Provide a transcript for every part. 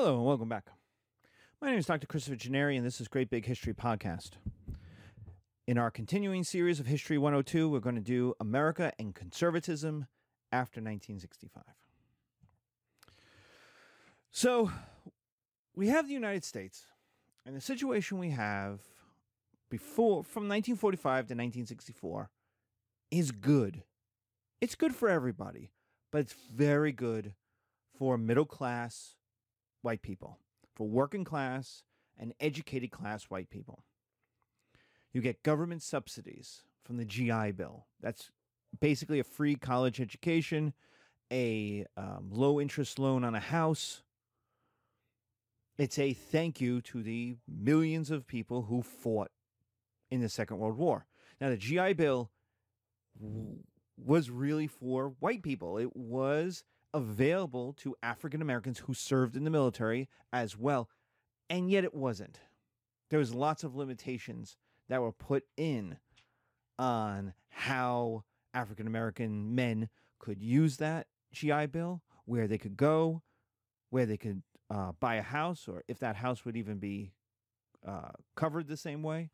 Hello and welcome back. My name is Dr. Christopher Gennari, and this is Great Big History Podcast. In our continuing series of History 102, we're going to do America and conservatism after 1965. So, we have the United States, and the situation we have before from 1945 to 1964 is good. It's good for everybody, but it's very good for middle class white people, for working class and educated class white people. You get government subsidies from the GI Bill. That's basically a free college education, a um, low interest loan on a house. It's a thank you to the millions of people who fought in the Second World War. Now, the GI Bill was really for white people. It was available to African Americans who served in the military as well, and yet it wasn't. There was lots of limitations that were put in on how African American men could use that GI Bill, where they could go, where they could uh, buy a house, or if that house would even be uh, covered the same way.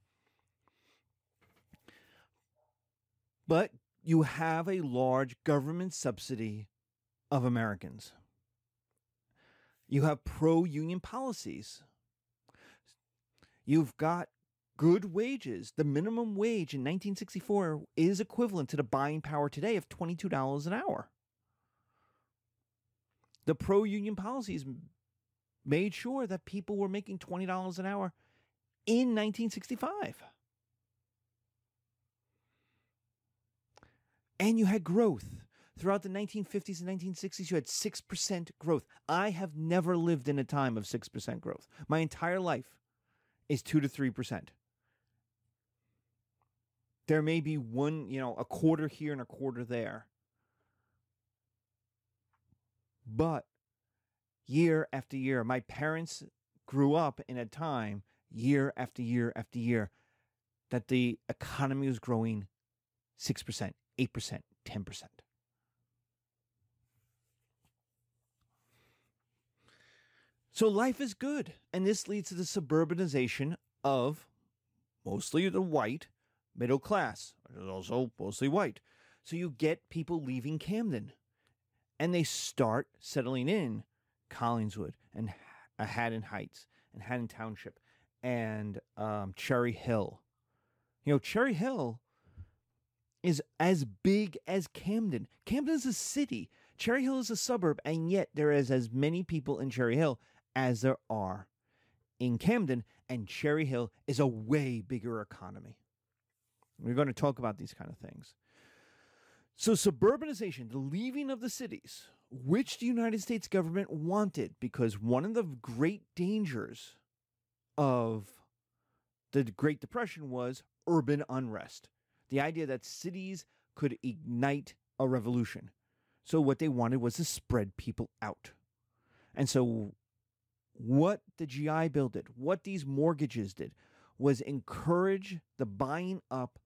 But you have a large government subsidy of Americans. You have pro union policies. You've got good wages. The minimum wage in 1964 is equivalent to the buying power today of $22 an hour. The pro union policies made sure that people were making $20 an hour in 1965. And you had growth. Throughout the 1950s and 1960s, you had 6% growth. I have never lived in a time of 6% growth. My entire life is 2 to 3%. There may be one, you know, a quarter here and a quarter there. But year after year, my parents grew up in a time, year after year after year, that the economy was growing 6%, 8%, 10%. So life is good. And this leads to the suburbanization of mostly the white middle class, also mostly white. So you get people leaving Camden and they start settling in Collingswood and uh, Haddon Heights and Haddon Township and um, Cherry Hill. You know, Cherry Hill is as big as Camden. Camden is a city. Cherry Hill is a suburb, and yet there is as many people in Cherry Hill as there are in Camden, and Cherry Hill is a way bigger economy. We're going to talk about these kind of things. So, suburbanization, the leaving of the cities, which the United States government wanted, because one of the great dangers of the Great Depression was urban unrest. The idea that cities could ignite a revolution. So, what they wanted was to spread people out. And so, what the GI Bill did, what these mortgages did, was encourage the buying up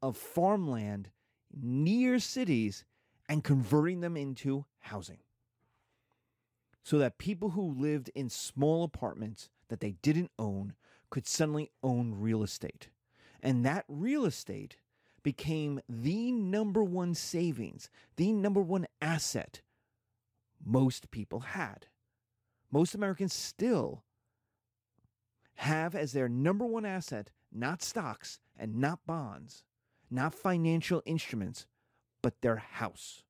of farmland near cities and converting them into housing. So that people who lived in small apartments that they didn't own could suddenly own real estate. And that real estate became the number one savings, the number one asset most people had. Most Americans still have as their number one asset not stocks and not bonds, not financial instruments, but their house,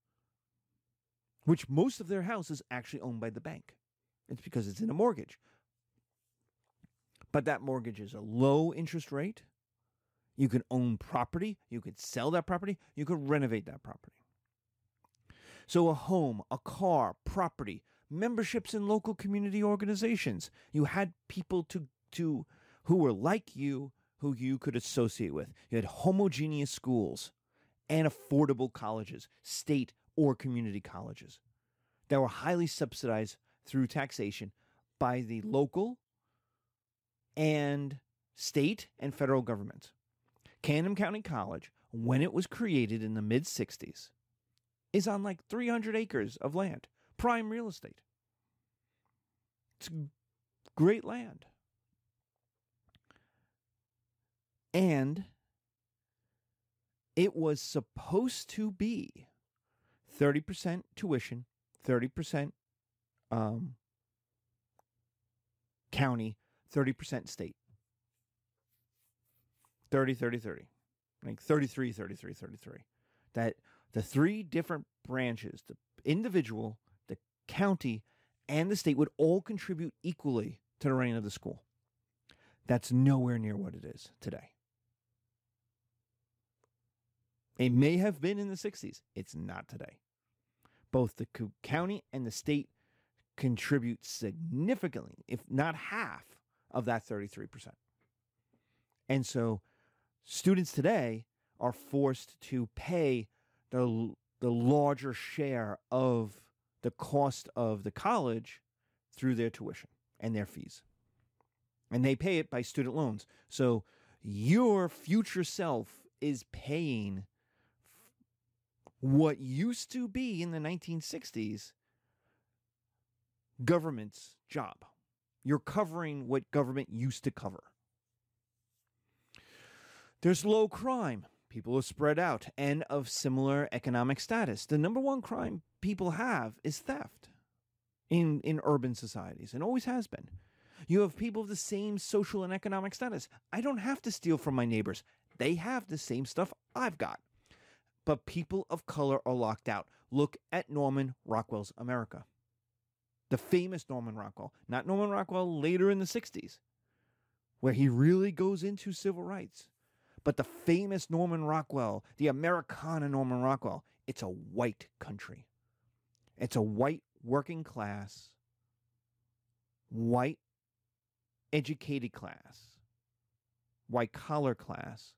which most of their house is actually owned by the bank. It's because it's in a mortgage. But that mortgage is a low interest rate. You can own property, you could sell that property, you could renovate that property. So, a home, a car, property, memberships in local community organizations. You had people to, to who were like you, who you could associate with. You had homogeneous schools and affordable colleges, state or community colleges that were highly subsidized through taxation by the local and state and federal governments. Camden County College, when it was created in the mid 60s, is on like 300 acres of land, prime real estate. It's great land. And it was supposed to be 30% tuition, 30% um, county, 30% state. 30, 30, 30. Like 33, 33, 33. That the three different branches, the individual, county, and the state would all contribute equally to the running of the school. That's nowhere near what it is today. It may have been in the 60s. It's not today. Both the county and the state contribute significantly, if not half, of that 33%. And so students today are forced to pay the, the larger share of the cost of the college through their tuition and their fees. And they pay it by student loans. So your future self is paying what used to be in the 1960s government's job. You're covering what government used to cover. There's low crime. People are spread out and of similar economic status. The number one crime people have is theft in, in urban societies and always has been. You have people of the same social and economic status. I don't have to steal from my neighbors. They have the same stuff I've got. But people of color are locked out. Look at Norman Rockwell's America the famous Norman Rockwell, not Norman Rockwell later in the 60s, where he really goes into civil rights, but the famous Norman Rockwell, the Americana Norman Rockwell, it's a white country. It's a white working class, white educated class, white collar class,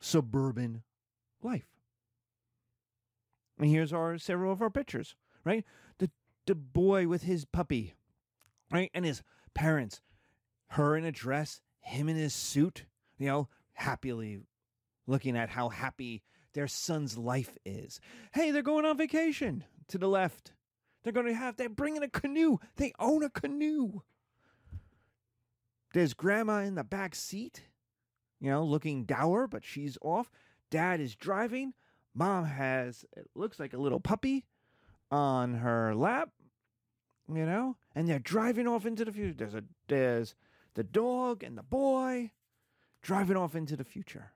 suburban life. And here's our several of our pictures, right? The the boy with his puppy, right? And his parents, her in a dress, him in his suit, you know, happily looking at how happy their son's life is. Hey, they're going on vacation to the left. They're going to have, they're bringing a canoe. They own a canoe. There's grandma in the back seat, you know, looking dour, but she's off. Dad is driving. Mom has, it looks like a little puppy on her lap, you know, and they're driving off into the future. There's a, there's the dog and the boy driving off into the future.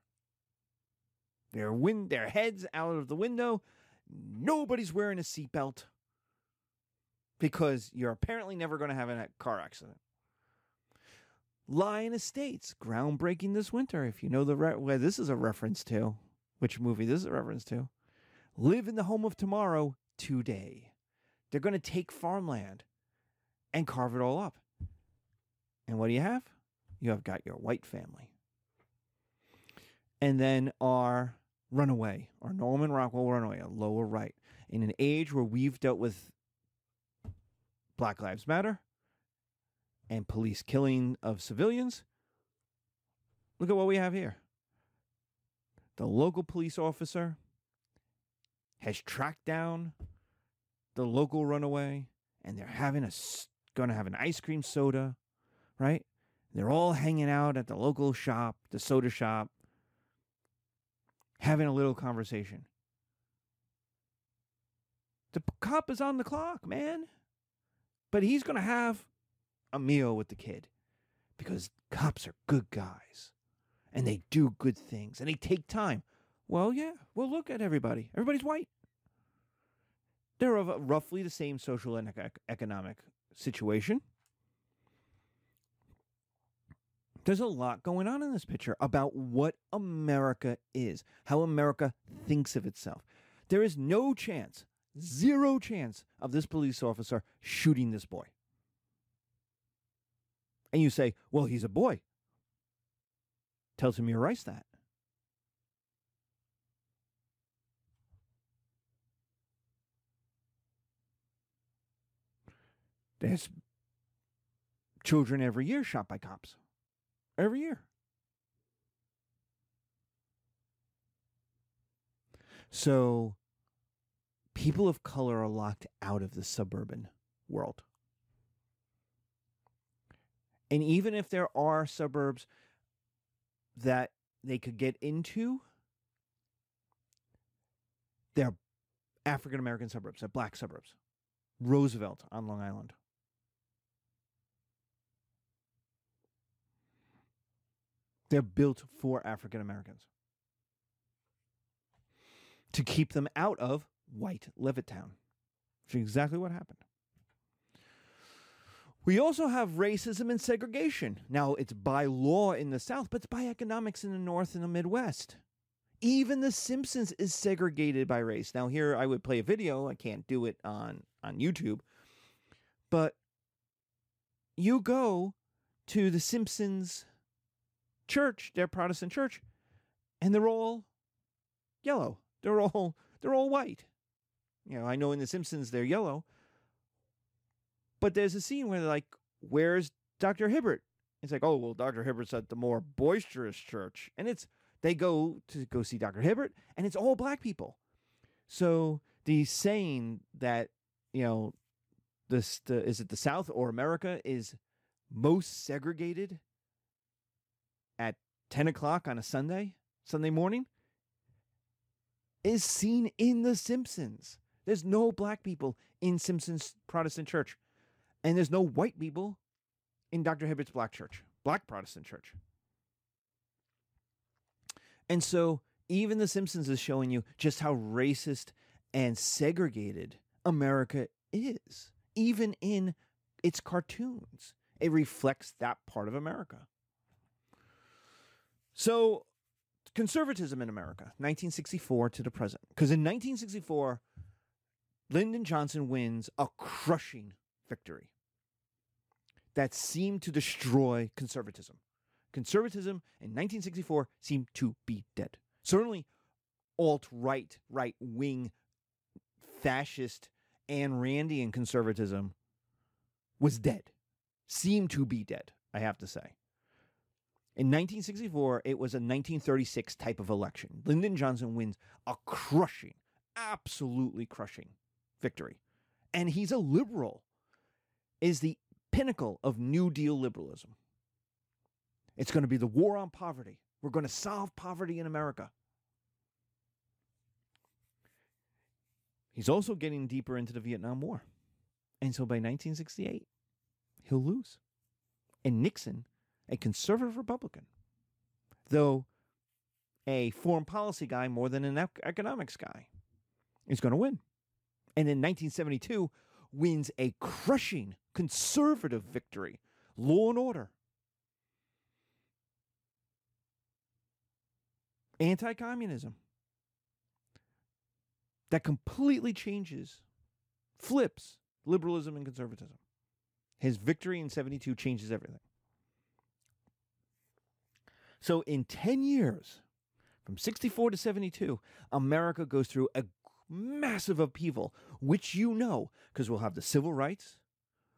Their wind, their heads out of the window. Nobody's wearing a seatbelt because you're apparently never going to have a car accident. Lyon Estates, groundbreaking this winter. If you know the re- where this is a reference to, which movie this is a reference to. Live in the home of tomorrow today. They're going to take farmland and carve it all up. And what do you have? You have got your white family. And then our runaway, our Norman Rockwell runaway, a lower right. In an age where we've dealt with Black Lives Matter and police killing of civilians, look at what we have here. The local police officer has tracked down the local runaway and they're having a going to have an ice cream soda, right? They're all hanging out at the local shop, the soda shop, having a little conversation. The cop is on the clock, man. But he's going to have a meal with the kid because cops are good guys and they do good things and they take time. Well, yeah, well, look at everybody. Everybody's white. They're of roughly the same social and economic situation. There's a lot going on in this picture about what America is, how America thinks of itself. There is no chance, zero chance, of this police officer shooting this boy. And you say, well, he's a boy him you erase that. There's children every year shot by cops. Every year. So people of color are locked out of the suburban world. And even if there are suburbs that they could get into, they're African American suburbs, they're black suburbs. Roosevelt on Long Island. They're built for African Americans to keep them out of white Levittown, which is exactly what happened. We also have racism and segregation. Now, it's by law in the South, but it's by economics in the North and the Midwest. Even The Simpsons is segregated by race. Now, here I would play a video. I can't do it on, on YouTube. But you go to The Simpsons church, their Protestant church, and they're all yellow. They're all they're all white. You know, I know in The Simpsons they're yellow. But there's a scene where they're like, Where's Dr. Hibbert? It's like, oh well, Dr. Hibbert's at the more boisterous church. And it's they go to go see Dr. Hibbert, and it's all black people. So the saying that, you know, this the, is it the South or America is most segregated at 10 o'clock on a Sunday, Sunday morning, is seen in The Simpsons. There's no black people in Simpsons Protestant church, and there's no white people in Dr. Hibbert's black church, black Protestant church. And so even The Simpsons is showing you just how racist and segregated America is, even in its cartoons. It reflects that part of America. So, conservatism in America, 1964 to the present. Because in 1964, Lyndon Johnson wins a crushing victory that seemed to destroy conservatism. Conservatism in 1964 seemed to be dead. Certainly, alt right, right wing, fascist, and Randian conservatism was dead, seemed to be dead, I have to say. In 1964, it was a 1936 type of election. Lyndon Johnson wins a crushing, absolutely crushing victory. And he's a liberal, is the pinnacle of New Deal liberalism. It's going to be the war on poverty. We're going to solve poverty in America. He's also getting deeper into the Vietnam War. And so by 1968, he'll lose. And Nixon a conservative Republican, though a foreign policy guy more than an economics guy is going to win. And in 1972, wins a crushing conservative victory, law and order. Anti communism. That completely changes, flips liberalism and conservatism. His victory in 72 changes everything. So in 10 years, from 64 to 72, America goes through a massive upheaval, which you know, because we'll have the civil rights,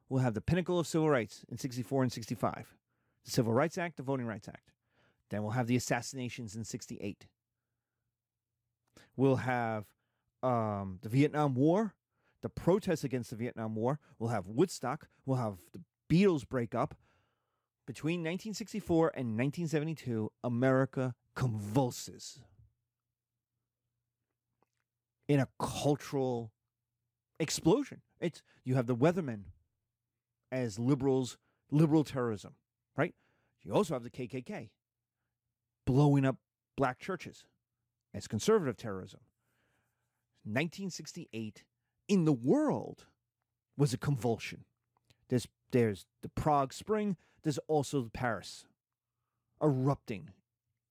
we'll have the pinnacle of civil rights in 64 and 65, the Civil Rights Act, the Voting Rights Act. Then we'll have the assassinations in 68. We'll have um, the Vietnam War, the protests against the Vietnam War. We'll have Woodstock. We'll have the Beatles break up. Between 1964 and 1972, America convulses in a cultural explosion. It's you have the Weathermen as liberals, liberal terrorism, right? You also have the KKK blowing up black churches as conservative terrorism. 1968 in the world was a convulsion. There's there's the Prague Spring, there's also Paris erupting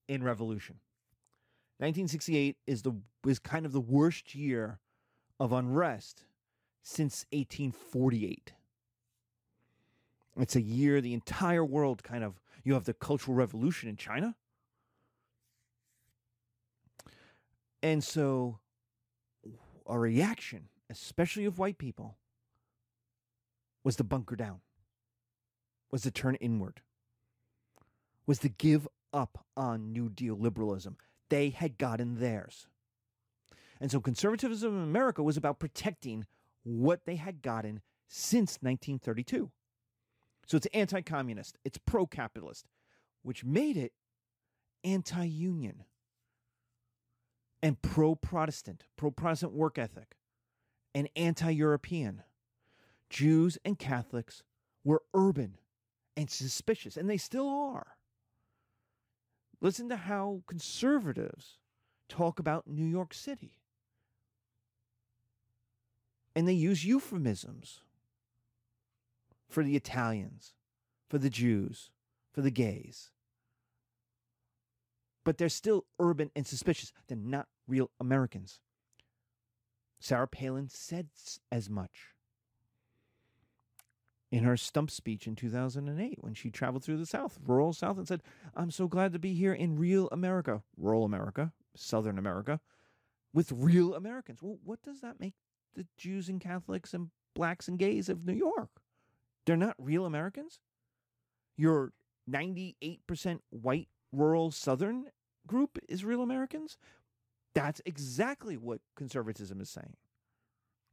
in revolution. 1968 is the is kind of the worst year of unrest since 1848. It's a year the entire world kind of you have the Cultural Revolution in China. And so a reaction, especially of white people, was to bunker down was to turn inward, was to give up on New Deal liberalism. They had gotten theirs. And so conservatism in America was about protecting what they had gotten since 1932. So it's anti communist, it's pro capitalist, which made it anti union and pro Protestant, pro Protestant work ethic, and anti European. Jews and Catholics were urban and suspicious, and they still are. Listen to how conservatives talk about New York City. And they use euphemisms for the Italians, for the Jews, for the gays. But they're still urban and suspicious. They're not real Americans. Sarah Palin said as much in her stump speech in 2008 when she traveled through the South, rural South, and said, I'm so glad to be here in real America, rural America, Southern America, with real Americans. Well, what does that make the Jews and Catholics and blacks and gays of New York? They're not real Americans? Your 98% white rural Southern group is real Americans? That's exactly what conservatism is saying.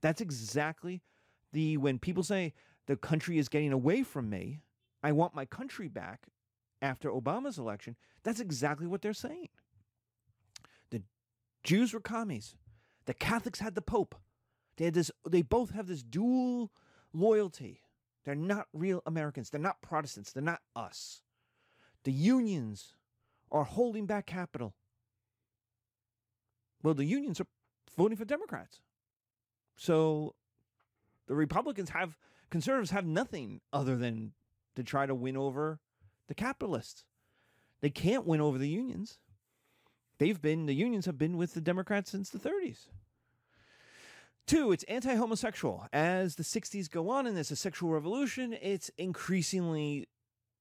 That's exactly the when people say the country is getting away from me, I want my country back after Obama's election, that's exactly what they're saying. The Jews were commies. The Catholics had the Pope. They had this they both have this dual loyalty. They're not real Americans. They're not Protestants. They're not us. The unions are holding back capital. Well, the unions are voting for Democrats. So the Republicans have, conservatives have nothing other than to try to win over the capitalists. They can't win over the unions. They've been, the unions have been with the Democrats since the 30s. Two, it's anti homosexual. As the 60s go on and there's a sexual revolution, it's increasingly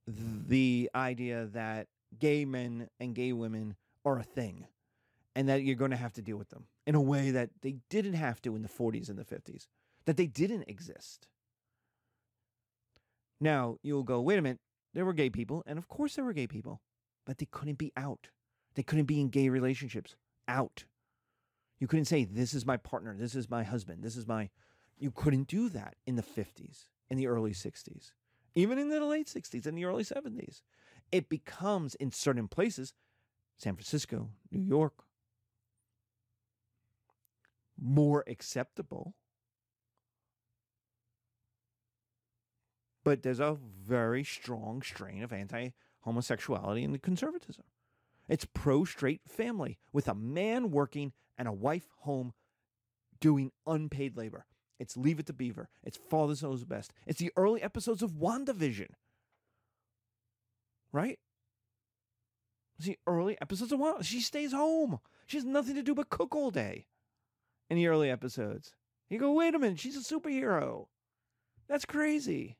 the idea that gay men and gay women are a thing and that you're going to have to deal with them in a way that they didn't have to in the 40s and the 50s, that they didn't exist. Now, you'll go, wait a minute, there were gay people, and of course there were gay people, but they couldn't be out. They couldn't be in gay relationships. Out. You couldn't say, this is my partner, this is my husband, this is my. You couldn't do that in the 50s, in the early 60s, even in the late 60s, in the early 70s. It becomes, in certain places, San Francisco, New York, more acceptable. But there's a very strong strain of anti homosexuality in the conservatism. It's pro straight family with a man working and a wife home doing unpaid labor. It's Leave It to Beaver. It's Father Knows Best. It's the early episodes of WandaVision. Right? It's the early episodes of Wanda. She stays home. She has nothing to do but cook all day in the early episodes. You go, wait a minute, she's a superhero. That's crazy.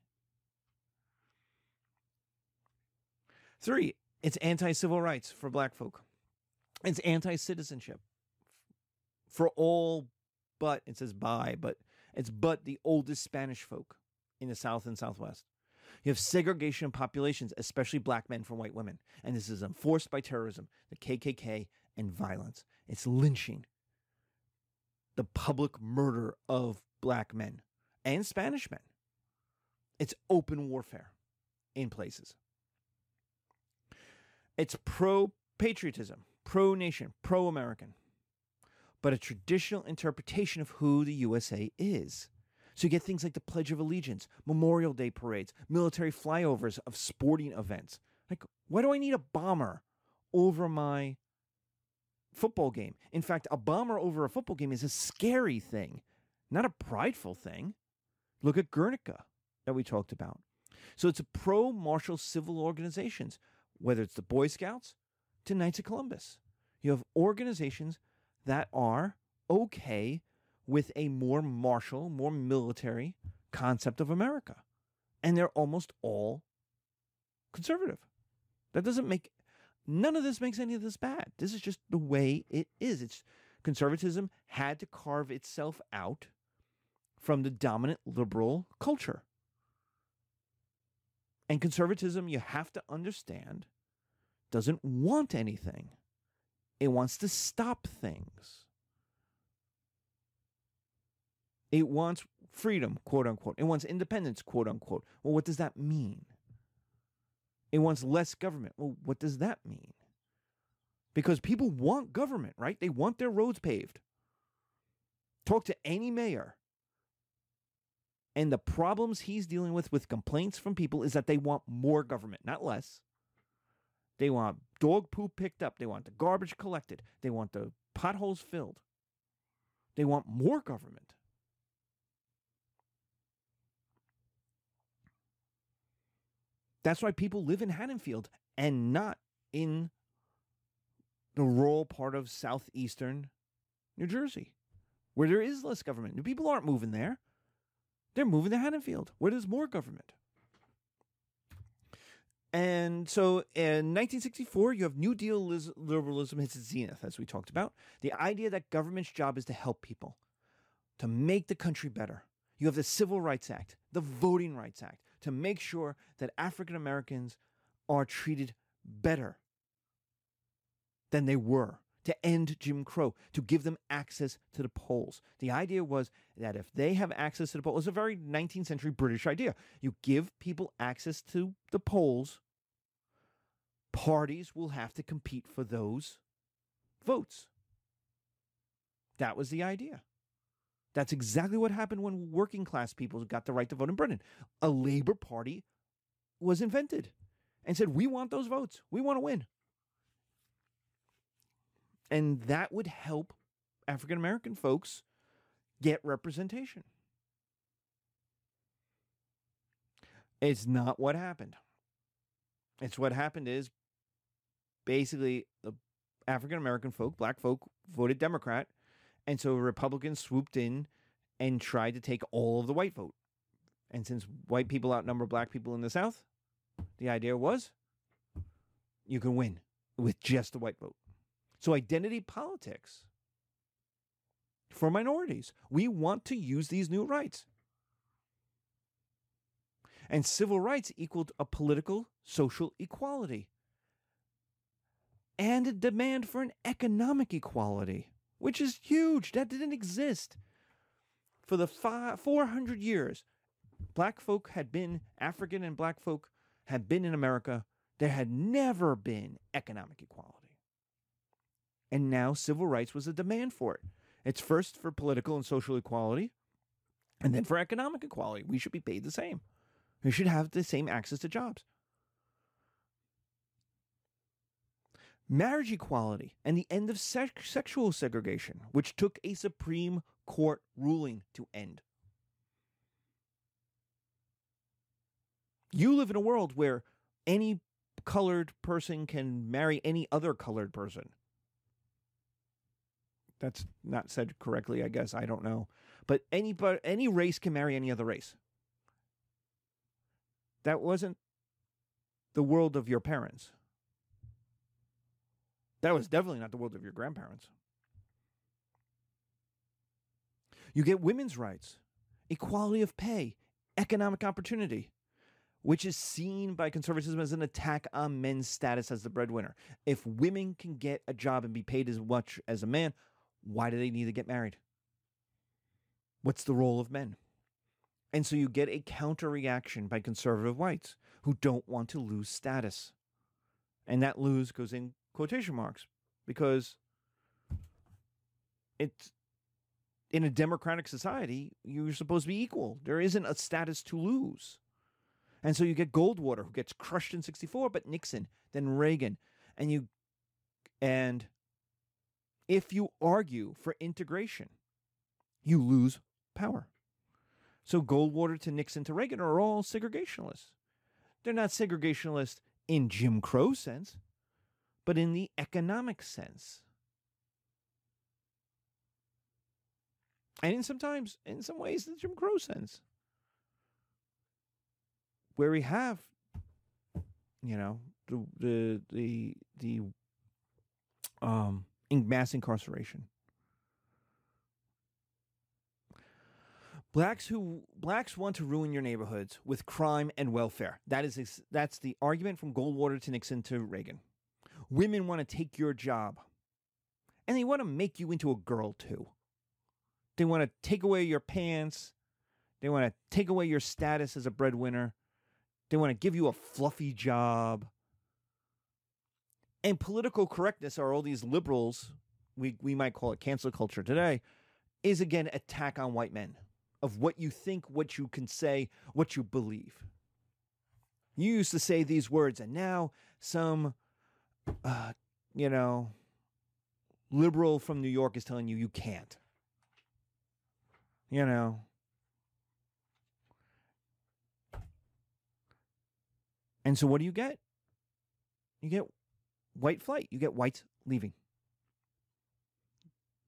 Three, it's anti civil rights for black folk. It's anti citizenship for all but, it says by, but it's but the oldest Spanish folk in the South and Southwest. You have segregation of populations, especially black men from white women. And this is enforced by terrorism, the KKK, and violence. It's lynching the public murder of black men and Spanish men. It's open warfare in places. It's pro patriotism, pro nation, pro American, but a traditional interpretation of who the USA is. So you get things like the Pledge of Allegiance, Memorial Day parades, military flyovers of sporting events. Like, why do I need a bomber over my football game. In fact, a bomber over a football game is a scary thing, not a prideful thing. Look at Guernica that we talked about. So it's a pro martial civil organizations, whether it's the Boy Scouts to Knights of Columbus. You have organizations that are okay with a more martial, more military concept of America. And they're almost all conservative. That doesn't make None of this makes any of this bad. This is just the way it is. It's conservatism had to carve itself out from the dominant liberal culture. And conservatism, you have to understand, doesn't want anything. It wants to stop things. It wants freedom, quote unquote. It wants independence, quote unquote. Well, what does that mean? It wants less government. Well, what does that mean? Because people want government, right? They want their roads paved. Talk to any mayor. And the problems he's dealing with with complaints from people is that they want more government, not less. They want dog poop picked up. They want the garbage collected. They want the potholes filled. They want more government. That's why people live in Haddonfield and not in the rural part of southeastern New Jersey, where there is less government. People aren't moving there. They're moving to Haddonfield, where there's more government. And so in 1964, you have New Deal liberalism hits its zenith, as we talked about. The idea that government's job is to help people, to make the country better. You have the Civil Rights Act, the Voting Rights Act, to make sure that African Americans are treated better than they were, to end Jim Crow, to give them access to the polls. The idea was that if they have access to the polls, it's a very 19th century British idea. You give people access to the polls, parties will have to compete for those votes. That was the idea. That's exactly what happened when working class people got the right to vote in Britain. A Labour Party was invented and said, We want those votes. We want to win. And that would help African American folks get representation. It's not what happened. It's what happened is basically the African American folk, black folk, voted Democrat and so Republicans swooped in and tried to take all of the white vote. And since white people outnumber black people in the South, the idea was you can win with just the white vote. So, identity politics for minorities. We want to use these new rights. And civil rights equaled a political, social equality and a demand for an economic equality which is huge. That didn't exist. For the five, 400 years, black folk had been, African and black folk had been in America. There had never been economic equality. And now civil rights was a demand for it. It's first for political and social equality, and then for economic equality. We should be paid the same. We should have the same access to jobs. marriage equality, and the end of sexual segregation, which took a Supreme Court ruling to end. You live in a world where any colored person can marry any other colored person. That's not said correctly, I guess. I don't know. But any, but any race can marry any other race. That wasn't the world of your parents. That was definitely not the world of your grandparents. You get women's rights, equality of pay, economic opportunity, which is seen by conservatism as an attack on men's status as the breadwinner. If women can get a job and be paid as much as a man, why do they need to get married? What's the role of men? And so you get a counter reaction by conservative whites who don't want to lose status. And that lose goes in quotation marks because it's in a democratic society, you're supposed to be equal. There isn't a status to lose. And so you get Goldwater who gets crushed in 64, but Nixon, then Reagan. And you and if you argue for integration, you lose power. So Goldwater to Nixon to Reagan are all segregationists. They're not segregationists in Jim Crow sense but in the economic sense. And in sometimes, in some ways, the Jim Crow sense. Where we have, you know, the the the the um in mass incarceration. Blacks who blacks want to ruin your neighborhoods with crime and welfare. That is that's the argument from Goldwater to Nixon to Reagan. Women want to take your job. And they want to make you into a girl, too. They want to take away your pants. They want to take away your status as a breadwinner. They want to give you a fluffy job. And political correctness are all these liberals, we, we might call it cancel culture today, is again attack on white men of what you think, what you can say, what you believe. You used to say these words, and now some, uh, you know, liberal from New York is telling you you can't. You know. And so what do you get? You get white flight. You get whites leaving.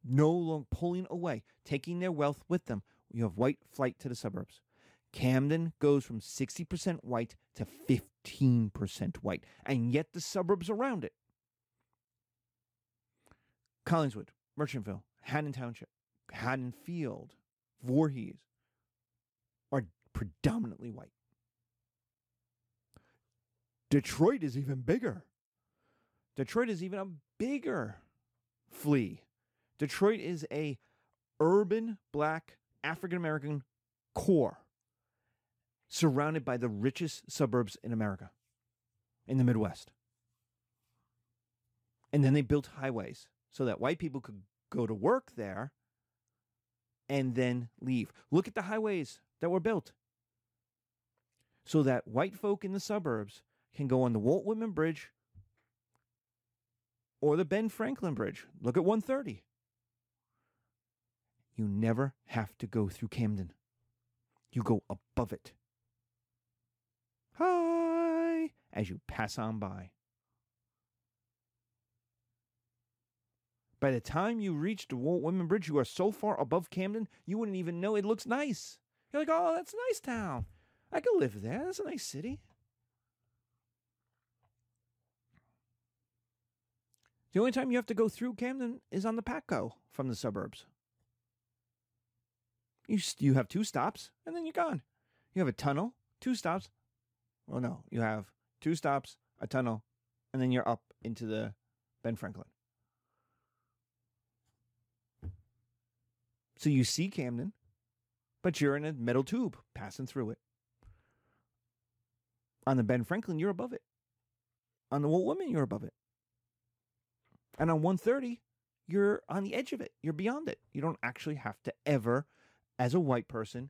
No longer pulling away, taking their wealth with them. You have white flight to the suburbs. Camden goes from 60% white to 15% white, and yet the suburbs around it Collingswood, Merchantville, Haddon Township, Haddonfield, Voorhees are predominantly white. Detroit is even bigger. Detroit is even a bigger flea. Detroit is a urban black African American core surrounded by the richest suburbs in America, in the Midwest. And then they built highways so that white people could go to work there and then leave. Look at the highways that were built so that white folk in the suburbs can go on the Walt Whitman Bridge or the Ben Franklin Bridge. Look at 130. You never have to go through Camden. You go above it. Hi, as you pass on by. By the time you reach the Whitman Bridge, you are so far above Camden, you wouldn't even know it looks nice. You're like, oh, that's a nice town. I could live there. That's a nice city. The only time you have to go through Camden is on the Patco from the suburbs. You, you have two stops, and then you're gone. You have a tunnel, two stops. Well, no, you have two stops, a tunnel, and then you're up into the Ben Franklin. So you see Camden, but you're in a metal tube passing through it. On the Ben Franklin, you're above it. On the Walt Whitman, you're above it. And on 130, you're on the edge of it. You're beyond it. You don't actually have to ever, as a white person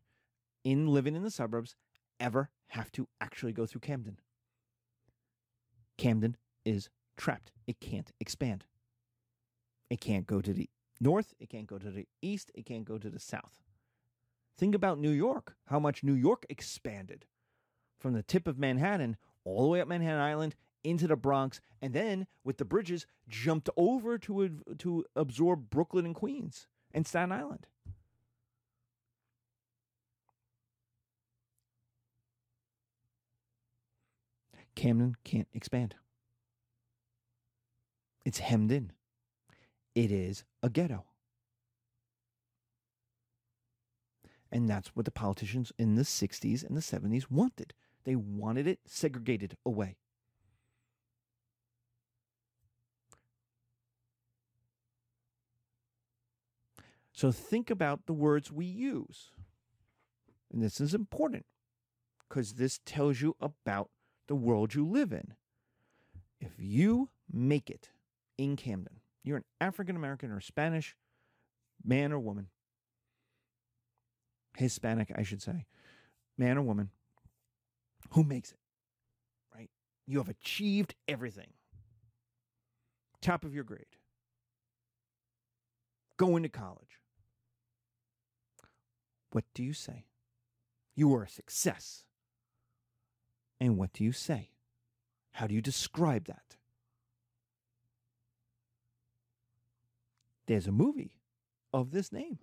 in living in the suburbs, ever have to actually go through Camden. Camden is trapped. It can't expand. It can't go to the north, it can't go to the east, it can't go to the south. Think about New York, how much New York expanded from the tip of Manhattan all the way up Manhattan Island into the Bronx, and then with the bridges jumped over to to absorb Brooklyn and Queens and Staten Island. Camden can't expand. It's hemmed in. It is a ghetto. And that's what the politicians in the 60s and the 70s wanted. They wanted it segregated away. So think about the words we use. And this is important because this tells you about the world you live in. If you make it in Camden, you're an African American or Spanish man or woman, Hispanic, I should say, man or woman, who makes it, right? You have achieved everything. Top of your grade. Going to college. What do you say? You are a success. And what do you say? How do you describe that? There's a movie of this name.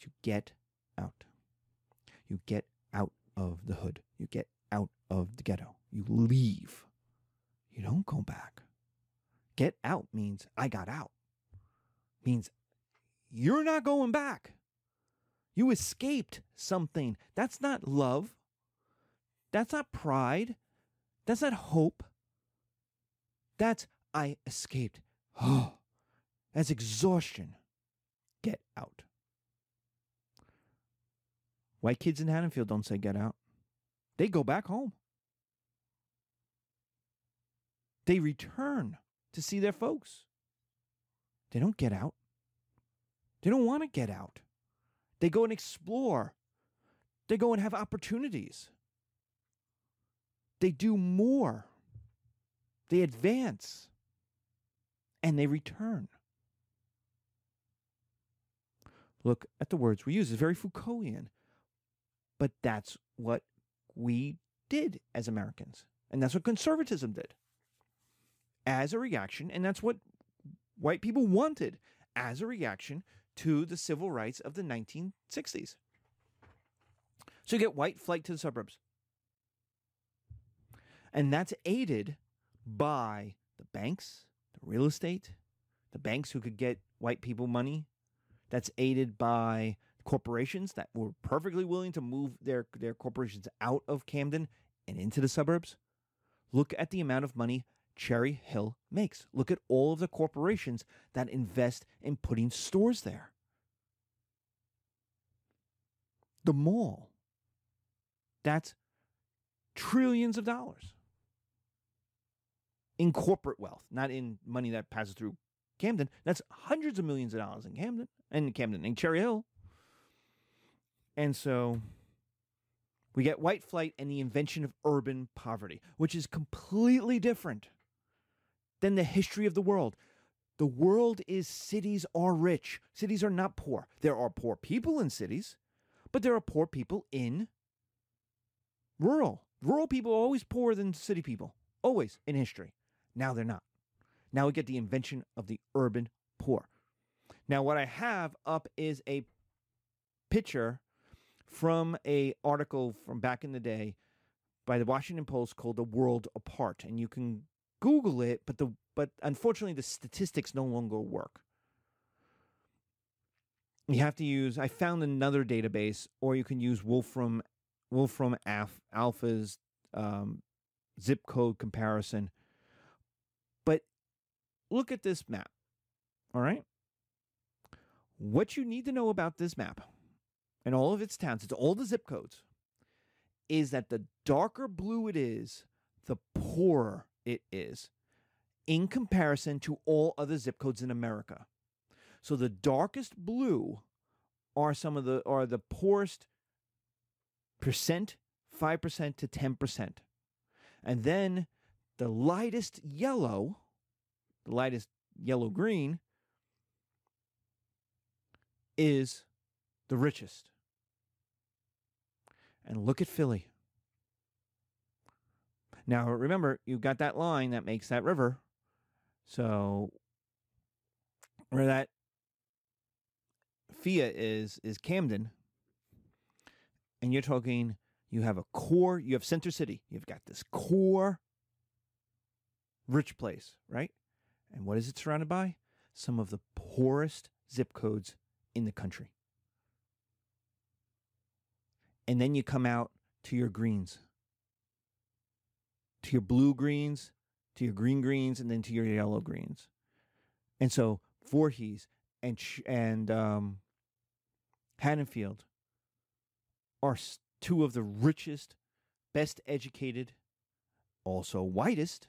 You get out. You get out of the hood. You get out of the ghetto. You leave. You don't go back. Get out means I got out. Means you're not going back. You escaped something. That's not love. That's not pride. That's not hope. That's I escaped. Oh, that's exhaustion. get out. White kids in Haddonfield don't say get out. They go back home. They return to see their folks. They don't get out. They don't want to get out. They go and explore. They go and have opportunities. They do more. They advance. And they return. Look at the words we use. It's very Foucaultian. But that's what we did as Americans. And that's what conservatism did as a reaction. And that's what white people wanted as a reaction to the civil rights of the 1960s. So you get white flight to the suburbs. And that's aided by the banks, the real estate, the banks who could get white people money. That's aided by corporations that were perfectly willing to move their, their corporations out of Camden and into the suburbs. Look at the amount of money Cherry Hill makes. Look at all of the corporations that invest in putting stores there. The mall. That's trillions of dollars in corporate wealth, not in money that passes through Camden. That's hundreds of millions of dollars in Camden and Camden and Cherry Hill. And so we get white flight and the invention of urban poverty, which is completely different than the history of the world. The world is cities are rich, cities are not poor. There are poor people in cities, but there are poor people in rural. Rural people are always poorer than city people, always in history. Now they're not. Now we get the invention of the urban poor. Now, what I have up is a picture from a article from back in the day by the Washington Post called "The World Apart," and you can Google it, but the but unfortunately the statistics no longer work. You have to use. I found another database, or you can use Wolfram Wolfram Alpha's um, zip code comparison. But look at this map. All right. What you need to know about this map and all of its towns, it's all the zip codes, is that the darker blue it is, the poorer it is in comparison to all other zip codes in America. So the darkest blue are some of the are the poorest percent, 5% to 10%. And then the lightest yellow, the lightest yellow green is the richest. And look at Philly. Now, remember, you've got that line that makes that river. So, where that FIA is, is Camden. And you're talking, you have a core, you have Center City. You've got this core rich place, right? And what is it surrounded by? Some of the poorest zip codes in the country. And then you come out to your greens to your blue greens, to your green greens, and then to your yellow greens. And so Voorhees and and um, Haddonfield are two of the richest, best educated, also whitest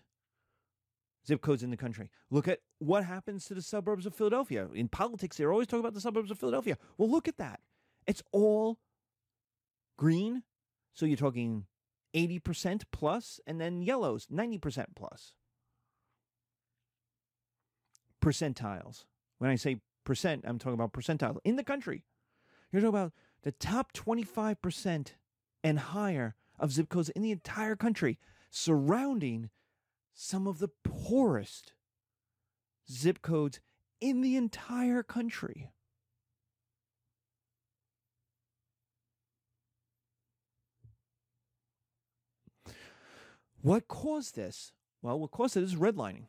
zip codes in the country. Look at what happens to the suburbs of Philadelphia. In politics, they're always talking about the suburbs of Philadelphia. Well, look at that. It's all green. So you're talking 80% plus, and then yellows, 90% plus. Percentiles. When I say percent, I'm talking about percentile in the country. You're talking about the top 25% and higher of zip codes in the entire country, surrounding some of the poorest zip codes in the entire country. What caused this? Well, what caused it is redlining.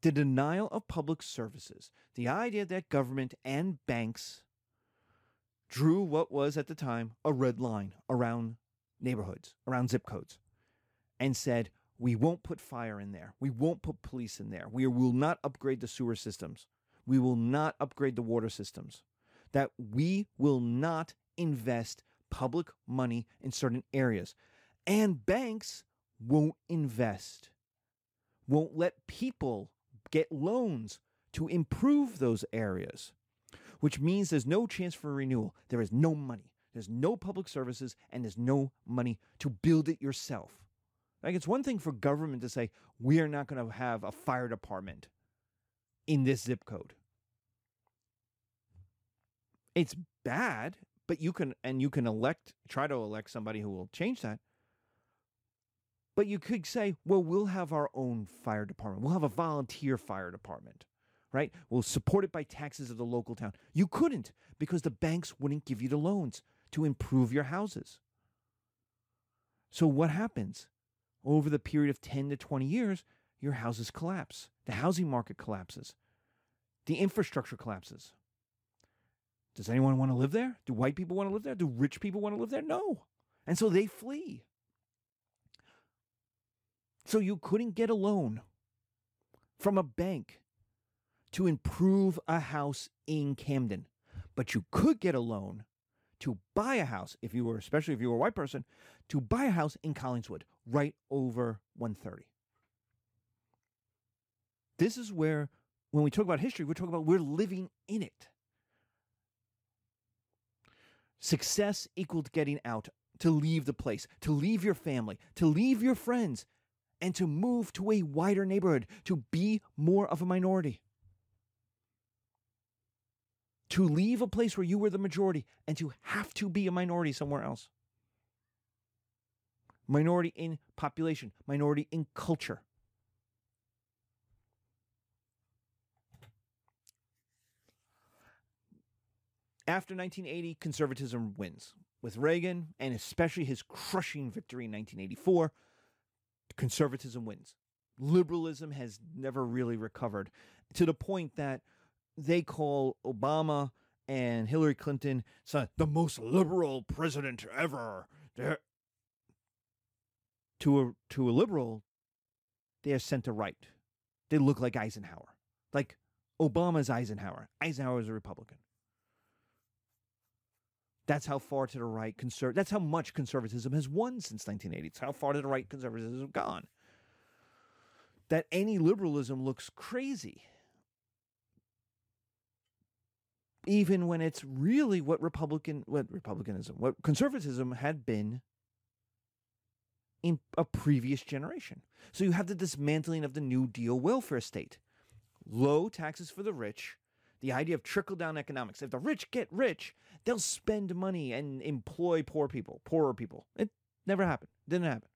The denial of public services. The idea that government and banks drew what was at the time a red line around neighborhoods, around zip codes, and said, we won't put fire in there. We won't put police in there. We will not upgrade the sewer systems. we will not upgrade the water systems, that we will not invest public money in certain areas, and banks won't invest, won't let people get loans to improve those areas, which means there's no chance for renewal. There is no money. There's no public services and there's no money to build it yourself. Like it's one thing for government to say, we are not going to have a fire department in this zip code. It's bad, but you can and you can elect try to elect somebody who will change that. But you could say, well, we'll have our own fire department. We'll have a volunteer fire department, right? We'll support it by taxes of the local town. You couldn't because the banks wouldn't give you the loans to improve your houses. So what happens? Over the period of 10 to 20 years, your houses collapse. The housing market collapses. The infrastructure collapses. Does anyone want to live there? Do white people want to live there? Do rich people want to live there? No. And so they flee. So you couldn't get a loan from a bank to improve a house in Camden, but you could get a loan to buy a house, if you were, especially if you were a white person, to buy a house in Collingswood, right over 130. This is where, when we talk about history, we're talking about we're living in it. Success equaled getting out, to leave the place, to leave your family, to leave your friends, and to move to a wider neighborhood, to be more of a minority to leave a place where you were the majority and to have to be a minority somewhere else. Minority in population, minority in culture. After 1980, conservatism wins. With Reagan, and especially his crushing victory in 1984, conservatism wins. Liberalism has never really recovered to the point that they call Obama and Hillary Clinton the most liberal president ever. They're, to a to a liberal, they are center right. They look like Eisenhower, like Obama's Eisenhower. Eisenhower is a Republican. That's how far to the right conserv- That's how much conservatism has won since 1980. It's how far to the right conservatism has gone. That any liberalism looks crazy even when it's really what Republican, what Republicanism, what conservatism had been in a previous generation. So you have the dismantling of the New Deal welfare state, low taxes for the rich, the idea of trickle down economics. If the rich get rich, they'll spend money and employ poor people, poorer people. It never happened. Didn't happen.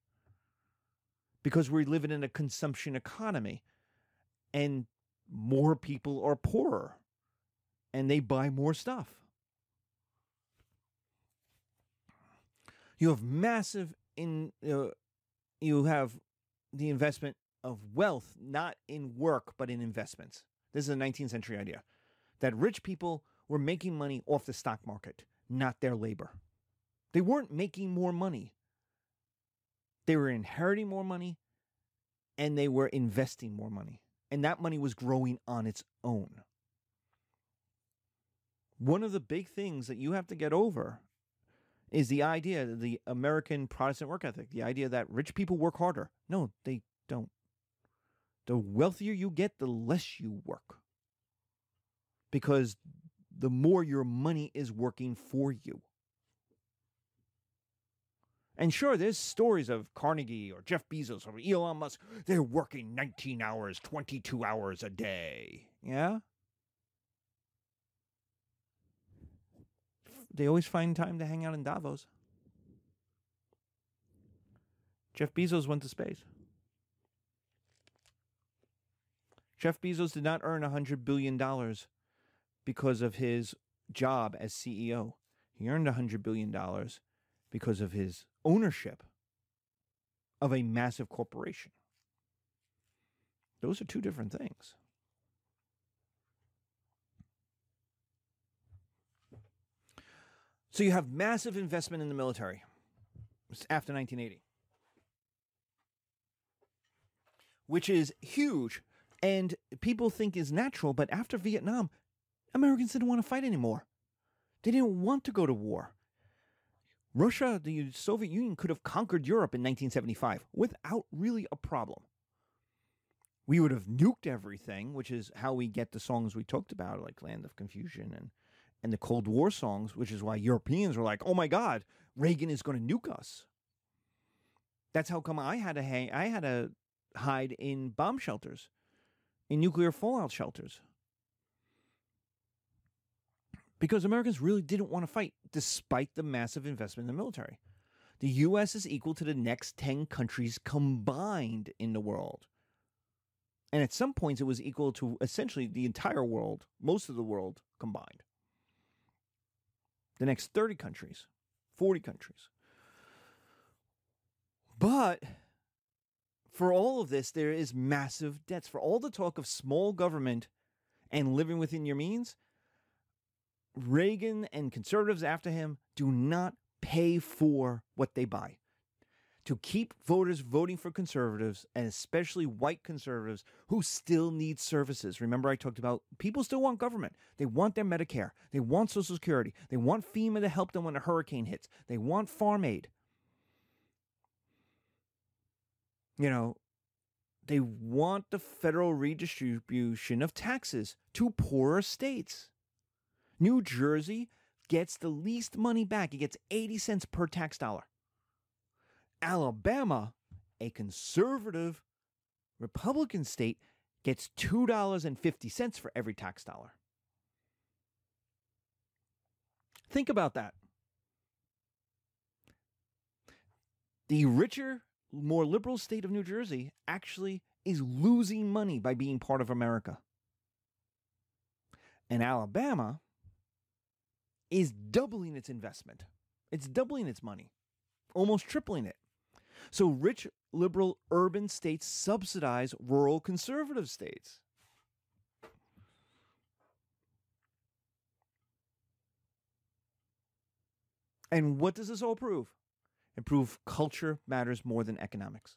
Because we're living in a consumption economy and more people are poorer and they buy more stuff. You have massive in uh, you have the investment of wealth not in work but in investments. This is a 19th century idea that rich people were making money off the stock market, not their labor. They weren't making more money. They were inheriting more money and they were investing more money. And that money was growing on its own one of the big things that you have to get over is the idea the American Protestant work ethic, the idea that rich people work harder. No, they don't. The wealthier you get, the less you work. Because the more your money is working for you. And sure, there's stories of Carnegie or Jeff Bezos or Elon Musk. They're working 19 hours, 22 hours a day. Yeah? They always find time to hang out in Davos. Jeff Bezos went to space. Jeff Bezos did not earn $100 billion because of his job as CEO. He earned $100 billion because of his ownership of a massive corporation. Those are two different things. So you have massive investment in the military after 1980, which is huge. and people think is natural, but after Vietnam, Americans didn't want to fight anymore. They didn't want to go to war. Russia, the Soviet Union, could have conquered Europe in 1975 without really a problem. We would have nuked everything, which is how we get the songs we talked about, like Land of Confusion and, and the Cold War songs, which is why Europeans were like, oh my God, Reagan is going to nuke us. That's how come I had to hang, I had to hide in bomb shelters, in nuclear fallout shelters because Americans really didn't want to fight despite the massive investment in the military. The US is equal to the next 10 countries combined in the world. And at some points, it was equal to essentially the entire world, most of the world combined. The next 30 countries, 40 countries. But for all of this, there is massive debts. For all the talk of small government and living within your means, Reagan and conservatives after him do not pay for what they buy. To keep voters voting for conservatives, and especially white conservatives who still need services. Remember, I talked about people still want government. They want their Medicare. They want Social Security. They want FEMA to help them when a hurricane hits. They want farm aid. You know, they want the federal redistribution of taxes to poorer states. New Jersey gets the least money back. It gets 80 cents per tax dollar. Alabama, a conservative Republican state, gets $2.50 for every tax dollar. Think about that. The richer, more liberal state of New Jersey actually is losing money by being part of America. And Alabama is doubling its investment. It's doubling its money, almost tripling it. So rich liberal urban states subsidize rural conservative states. And what does this all prove? It proves culture matters more than economics.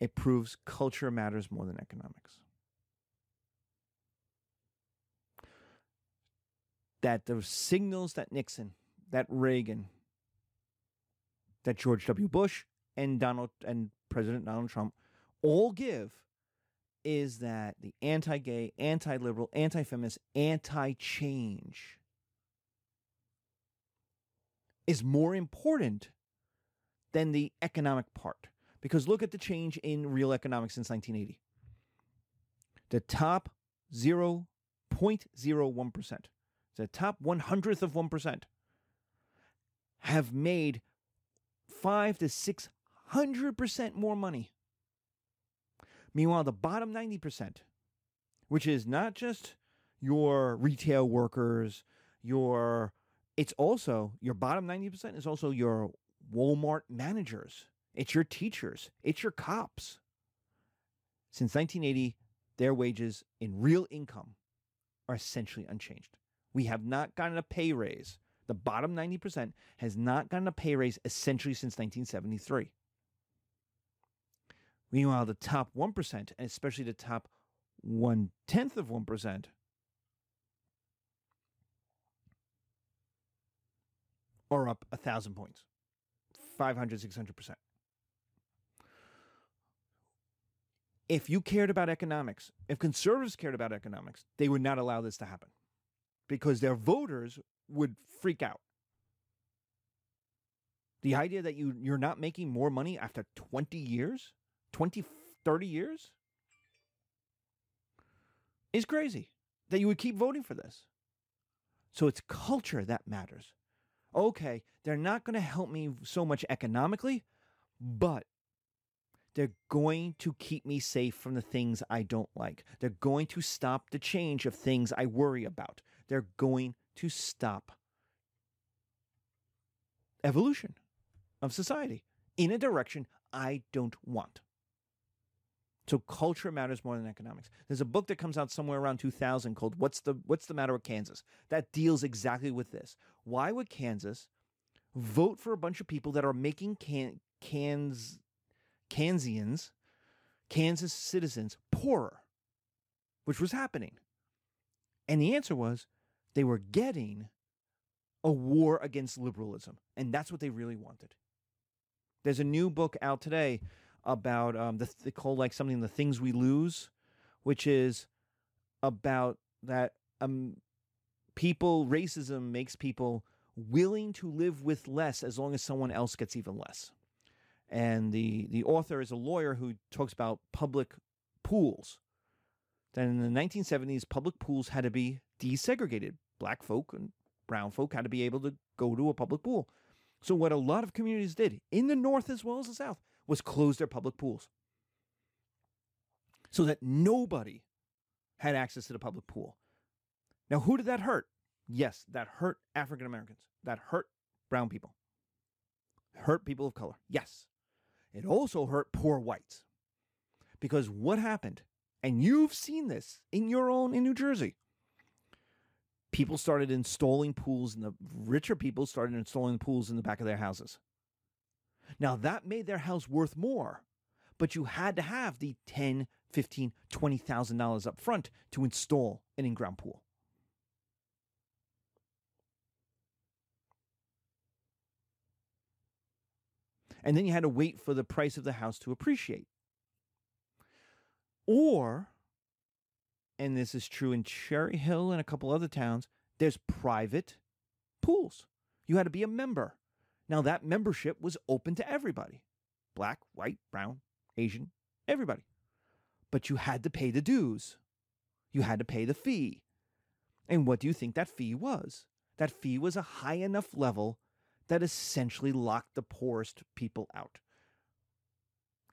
It proves culture matters more than economics. that the signals that Nixon, that Reagan, that George W. Bush and Donald and President Donald Trump all give is that the anti-gay, anti-liberal, anti-feminist, anti-change is more important than the economic part. Because look at the change in real economics since 1980. The top 0.01% the top 100th of 1%, have made five to 600% more money. Meanwhile, the bottom 90%, which is not just your retail workers, your it's also your bottom 90% is also your Walmart managers. It's your teachers, it's your cops. Since 1980, their wages in real income are essentially unchanged. We have not gotten a pay raise. The bottom 90% has not gotten a pay raise essentially since 1973. Meanwhile, the top 1%, and especially the top one tenth of 1%, are up a thousand points 500, 600%. If you cared about economics, if conservatives cared about economics, they would not allow this to happen because their voters would freak out. The idea that you, you're not making more money after 20 years, 20, 30 years, is crazy. That you would keep voting for this. So it's culture that matters. Okay, they're not going to help me so much economically, but they're going to keep me safe from the things I don't like. They're going to stop the change of things I worry about they're going to stop evolution of society in a direction I don't want. So culture matters more than economics. There's a book that comes out somewhere around 2000 called "What's the What's the Matter with Kansas?" that deals exactly with this. Why would Kansas vote for a bunch of people that are making can, cans Kansians, Kansas citizens poorer, which was happening. And the answer was they were getting a war against liberalism. And that's what they really wanted. There's a new book out today about um, the they call like something the things we lose, which is about that um, people racism makes people willing to live with less as long as someone else gets even less. And the the author is a lawyer who talks about public pools. That in the 1970s, public pools had to be desegregated. Black folk and brown folk had to be able to go to a public pool. So, what a lot of communities did in the North as well as the South was close their public pools so that nobody had access to the public pool. Now, who did that hurt? Yes, that hurt African Americans. That hurt brown people. Hurt people of color. Yes. It also hurt poor whites. Because what happened, and you've seen this in your own in New Jersey, people started installing pools, and the richer people started installing pools in the back of their houses. Now, that made their house worth more, but you had to have the 10, 15, $20,000 up front to install an in ground pool. And then you had to wait for the price of the house to appreciate. Or, and this is true in Cherry Hill and a couple other towns, there's private pools. You had to be a member. Now, that membership was open to everybody black, white, brown, Asian, everybody. But you had to pay the dues, you had to pay the fee. And what do you think that fee was? That fee was a high enough level that essentially locked the poorest people out.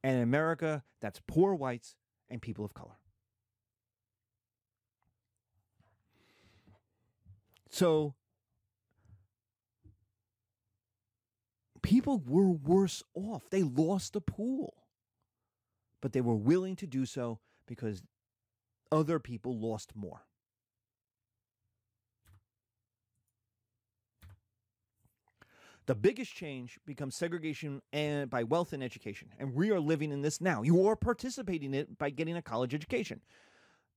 And in America, that's poor whites and people of color. So people were worse off. They lost the pool. But they were willing to do so because other people lost more. The biggest change becomes segregation and by wealth and education. And we are living in this now. You are participating in it by getting a college education.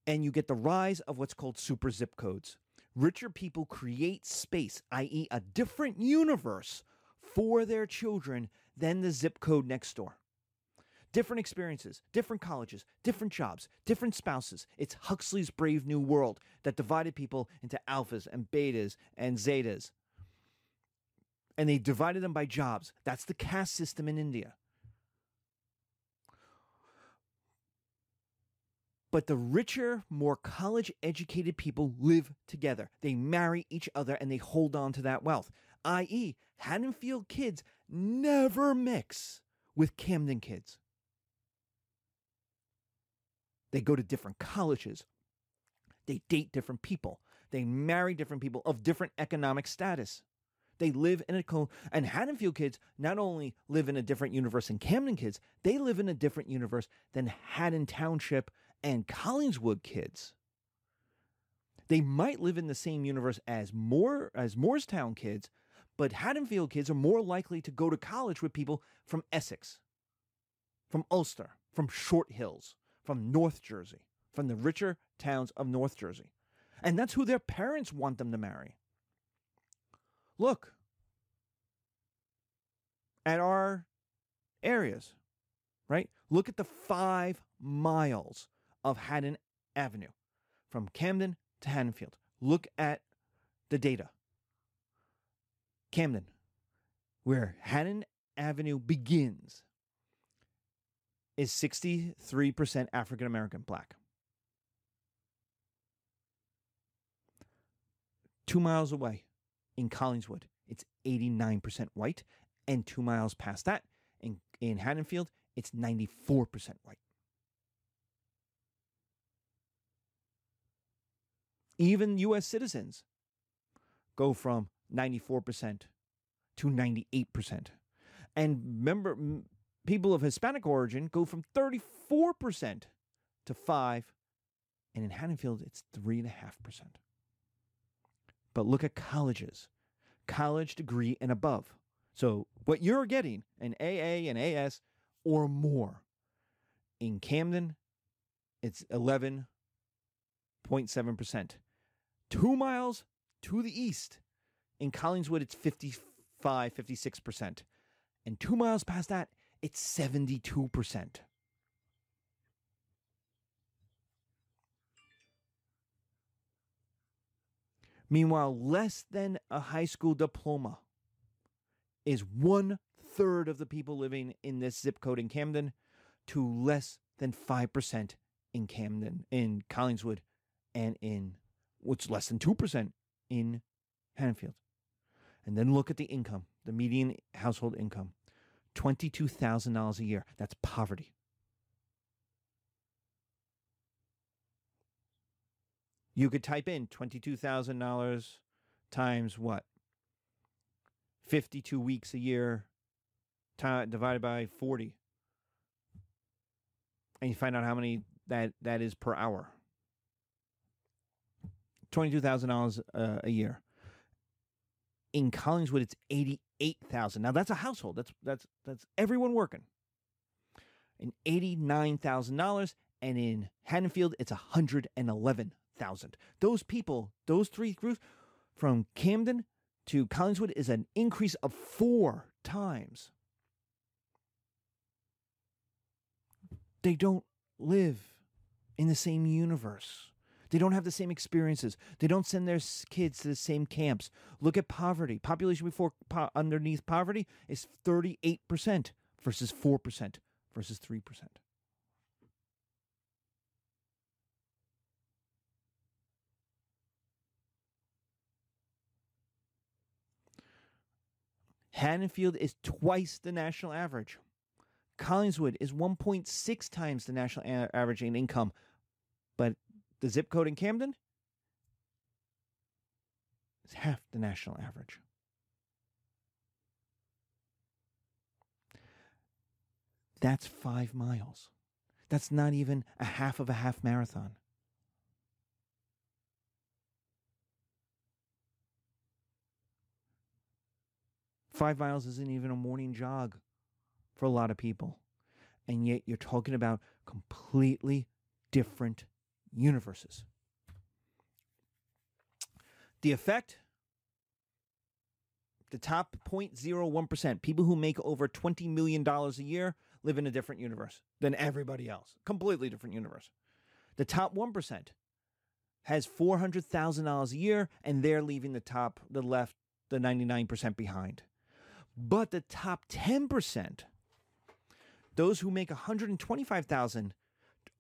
And you get the rise of what's called super zip codes. Richer people create space, i.e., a different universe for their children than the zip code next door. Different experiences, different colleges, different jobs, different spouses. It's Huxley's Brave New World that divided people into alphas and betas and zetas. And they divided them by jobs. That's the caste system in India. But the richer, more college educated people live together. They marry each other and they hold on to that wealth. I.e., Haddonfield kids never mix with Camden kids. They go to different colleges. They date different people. They marry different people of different economic status. They live in a co and Haddonfield kids not only live in a different universe than Camden kids, they live in a different universe than Haddon Township and Collingswood kids. They might live in the same universe as Moore as Moorestown kids, but Haddonfield kids are more likely to go to college with people from Essex, from Ulster, from Short Hills, from North Jersey, from the richer towns of North Jersey. And that's who their parents want them to marry. Look at our areas, right? Look at the five miles of Haddon Avenue from Camden to Haddonfield. Look at the data. Camden, where Haddon Avenue begins, is 63% African American black. Two miles away in Collingswood, it's 89% white. And two miles past that, in, in Haddonfield, it's 94% white. Even US citizens go from 94% to 98%. And remember, people of Hispanic origin go from 34% to 5 and in Haddonfield it's 3.5%. But look at colleges. College degree and above. So what you're getting, an AA and AS or more In Camden, it's 11.7%. Two miles to the east, in Collingswood, it's 55, 56%. And two miles past that, it's 72%. Meanwhile, less than a high school diploma is one third of the people living in this zip code in Camden to less than 5% in Camden, in Collingswood, and in what's less than 2% in Haddonfield. And then look at the income, the median household income $22,000 a year. That's poverty. You could type in $22,000 times what? 52 weeks a year t- divided by 40. And you find out how many that, that is per hour. $22,000 uh, a year. In Collingswood, it's 88,000. Now that's a household. That's that's that's everyone working. And $89,000 and in Haddonfield it's 111,000. Those people, those three groups from Camden to Collingswood is an increase of 4 times. They don't live in the same universe. They don't have the same experiences. They don't send their kids to the same camps. Look at poverty. Population before po- underneath poverty is 38% versus 4% versus 3%. Haddonfield is twice the national average. Collingswood is 1.6 times the national average in income, but the zip code in Camden is half the national average. That's five miles. That's not even a half of a half marathon. Five miles isn't even a morning jog for a lot of people. And yet you're talking about completely different universes. The effect the top 0.01%, people who make over $20 million a year, live in a different universe than everybody else. Completely different universe. The top 1% has $400,000 a year, and they're leaving the top, the left, the 99% behind. But the top 10%, those who make 125,000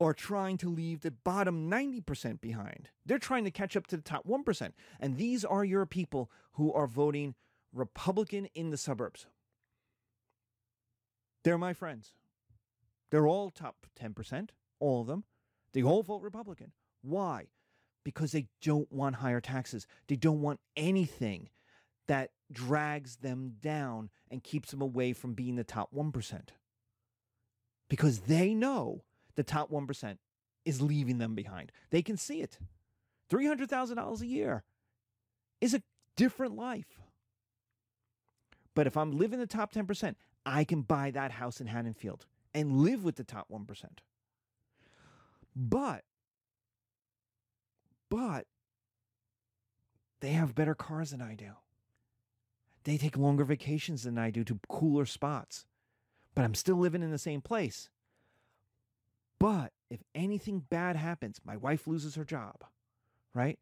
are trying to leave the bottom 90% behind. They're trying to catch up to the top 1%. And these are your people who are voting Republican in the suburbs. They're my friends. They're all top 10%, all of them. They all vote Republican. Why? Because they don't want higher taxes. They don't want anything that drags them down and keeps them away from being the top 1%. Because they know the top 1% is leaving them behind. They can see it. $300,000 a year is a different life. But if I'm living the top 10%, I can buy that house in Haddonfield and live with the top 1%. But, but, they have better cars than I do. They take longer vacations than I do to cooler spots. But I'm still living in the same place. But if anything bad happens, my wife loses her job, right?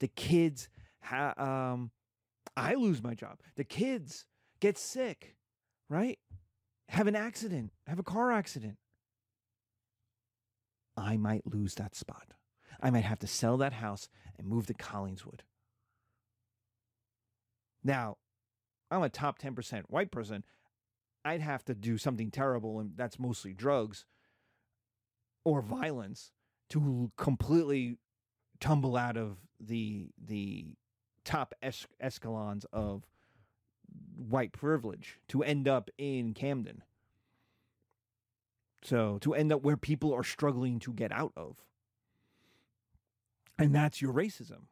The kids, ha- um, I lose my job. The kids get sick, right? Have an accident, have a car accident. I might lose that spot. I might have to sell that house and move to Collingswood. Now, I'm a top 10% white person. I'd have to do something terrible, and that's mostly drugs or violence, to completely tumble out of the the top es- escalons of white privilege to end up in Camden. So to end up where people are struggling to get out of. And that's your racism.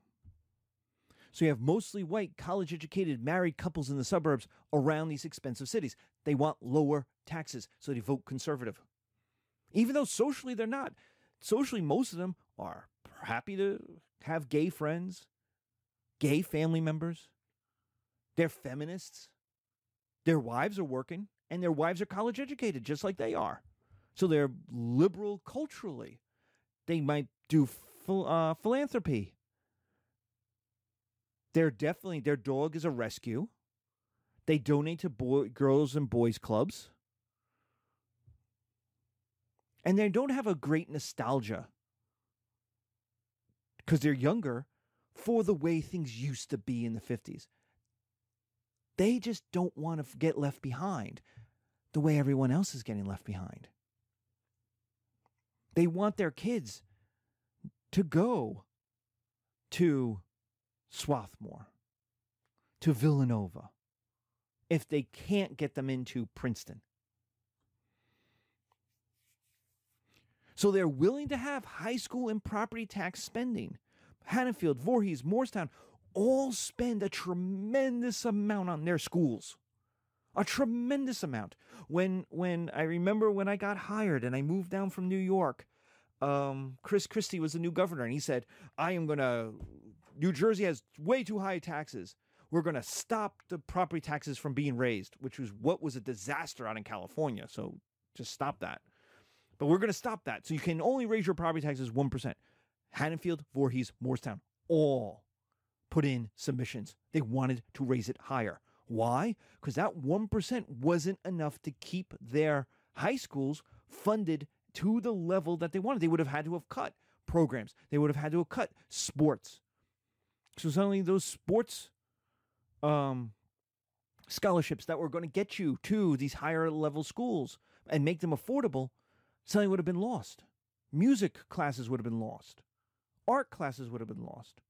So you have mostly white, college educated, married couples in the suburbs around these expensive cities. They want lower taxes, so they vote conservative. Even though socially they're not. Socially, most of them are happy to have gay friends, gay family members. They're feminists. Their wives are working, and their wives are college educated, just like they are. So they're liberal culturally. They might do phil- uh, philanthropy. They're definitely, their dog is a rescue. They donate to boy, girls and boys clubs. And they don't have a great nostalgia because they're younger for the way things used to be in the 50s. They just don't want to get left behind the way everyone else is getting left behind. They want their kids to go to Swarthmore, to Villanova, if they can't get them into Princeton. So they're willing to have high school and property tax spending. Haddonfield, Voorhees, Moorestown all spend a tremendous amount on their schools. A tremendous amount. When when I remember when I got hired and I moved down from New York, um, Chris Christie was the new governor, and he said, "I am gonna. New Jersey has way too high taxes. We're gonna stop the property taxes from being raised, which was what was a disaster out in California. So just stop that. But we're gonna stop that. So you can only raise your property taxes one percent. Haddonfield, Voorhees, Moorestown, all put in submissions. They wanted to raise it higher. Why? Because that 1% wasn't enough to keep their high schools funded to the level that they wanted. They would have had to have cut programs, they would have had to have cut sports. So suddenly, those sports um, scholarships that were going to get you to these higher level schools and make them affordable suddenly would have been lost. Music classes would have been lost. Art classes would have been lost.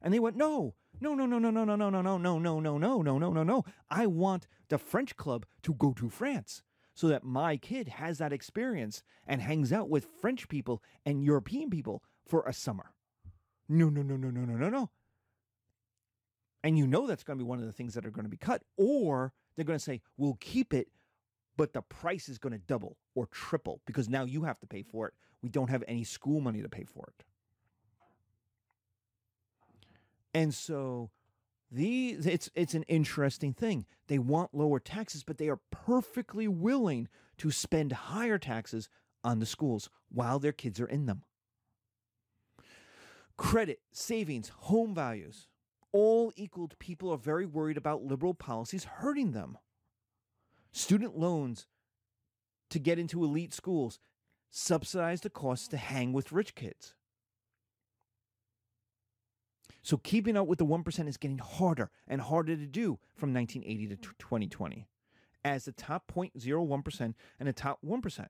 And they went, no, no, no, no, no, no, no, no, no, no, no, no, no, no, no, no, no, no. I want the French club to go to France so that my kid has that experience and hangs out with French people and European people for a summer. No, no, no, no, no, no, no, no. And you know that's going to be one of the things that are going to be cut, or they're going to say, we'll keep it, but the price is going to double or triple because now you have to pay for it. We don't have any school money to pay for it. And so the it's it's an interesting thing. They want lower taxes, but they are perfectly willing to spend higher taxes on the schools while their kids are in them. Credit, savings, home values, all equaled people are very worried about liberal policies hurting them. Student loans to get into elite schools subsidize the costs to hang with rich kids. So keeping up with the 1% is getting harder and harder to do from 1980 to 2020 as the top 0.01% and the top 1%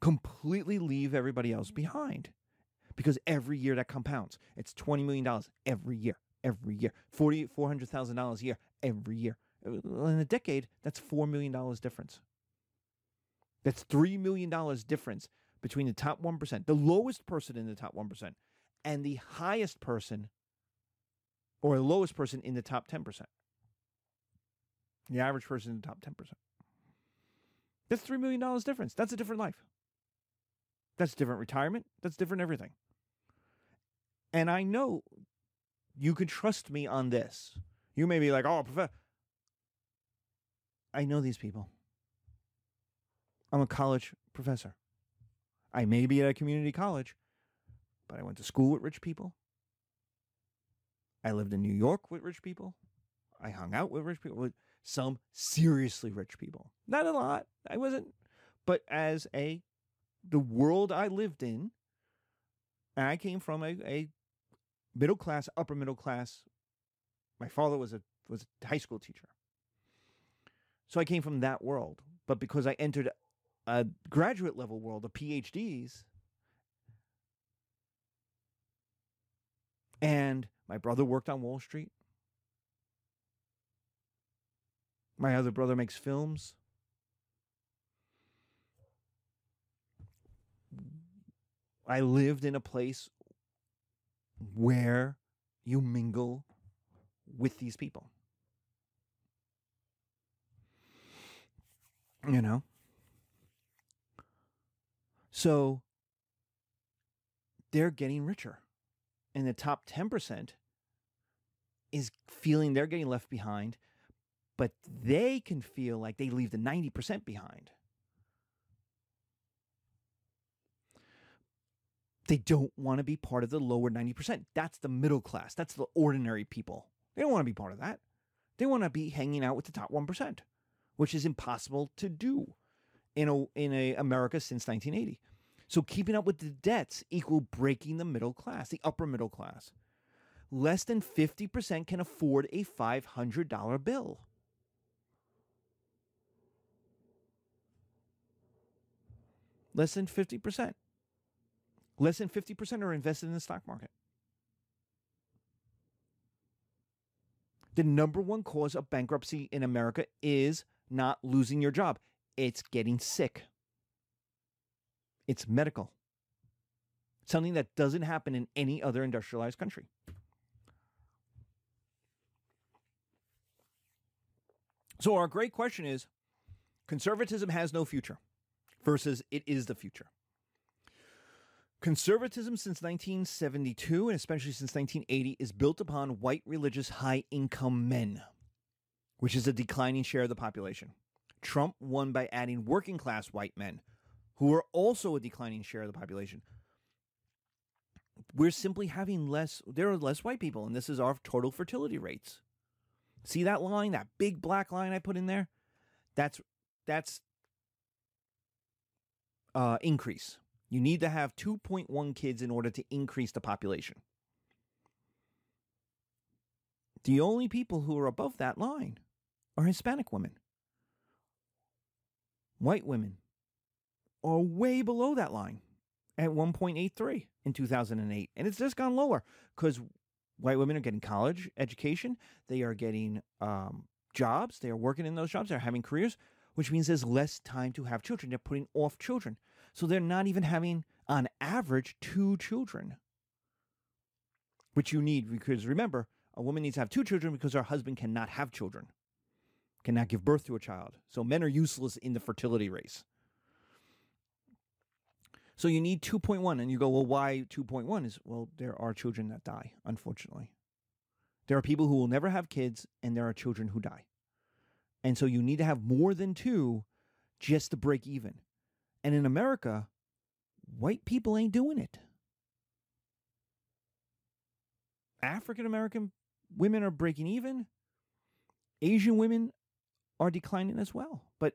completely leave everybody else behind because every year that compounds. It's $20 million every year, every year, $40, $400,000 a year, every year. In a decade, that's $4 million difference. That's $3 million difference between the top 1%, the lowest person in the top 1%, and the highest person or the lowest person in the top 10%. The average person in the top 10%. That's $3 million difference. That's a different life. That's different retirement. That's different everything. And I know you can trust me on this. You may be like, oh. I know these people. I'm a college professor. I may be at a community college, but I went to school with rich people. I lived in New York with rich people. I hung out with rich people, with some seriously rich people. Not a lot. I wasn't, but as a the world I lived in, I came from a, a middle class, upper middle class. My father was a was a high school teacher. So I came from that world. But because I entered a graduate level world of PhDs, And my brother worked on Wall Street. My other brother makes films. I lived in a place where you mingle with these people. You know? So they're getting richer. And the top 10% is feeling they're getting left behind, but they can feel like they leave the 90% behind. They don't want to be part of the lower 90%. That's the middle class. That's the ordinary people. They don't want to be part of that. They want to be hanging out with the top 1%, which is impossible to do in a in a America since 1980. So keeping up with the debts equal breaking the middle class, the upper middle class. Less than 50% can afford a $500 bill. Less than 50%. Less than 50% are invested in the stock market. The number one cause of bankruptcy in America is not losing your job, it's getting sick. It's medical. Something that doesn't happen in any other industrialized country. So, our great question is conservatism has no future versus it is the future. Conservatism since 1972, and especially since 1980, is built upon white religious high income men, which is a declining share of the population. Trump won by adding working class white men, who are also a declining share of the population. We're simply having less, there are less white people, and this is our total fertility rates. See that line, that big black line I put in there? That's, that's uh, increase. You need to have 2.1 kids in order to increase the population. The only people who are above that line are Hispanic women. White women are way below that line at 1.83 in 2008. And it's just gone lower because white women are getting college education, they are getting um, jobs, they are working in those jobs, they're having careers, which means there's less time to have children. They're putting off children. So they're not even having, on average, two children, which you need because remember, a woman needs to have two children because her husband cannot have children, cannot give birth to a child. So men are useless in the fertility race. So you need 2.1. And you go, well, why 2.1? Is, well, there are children that die, unfortunately. There are people who will never have kids, and there are children who die. And so you need to have more than two just to break even. And in America, white people ain't doing it. African American women are breaking even. Asian women are declining as well. But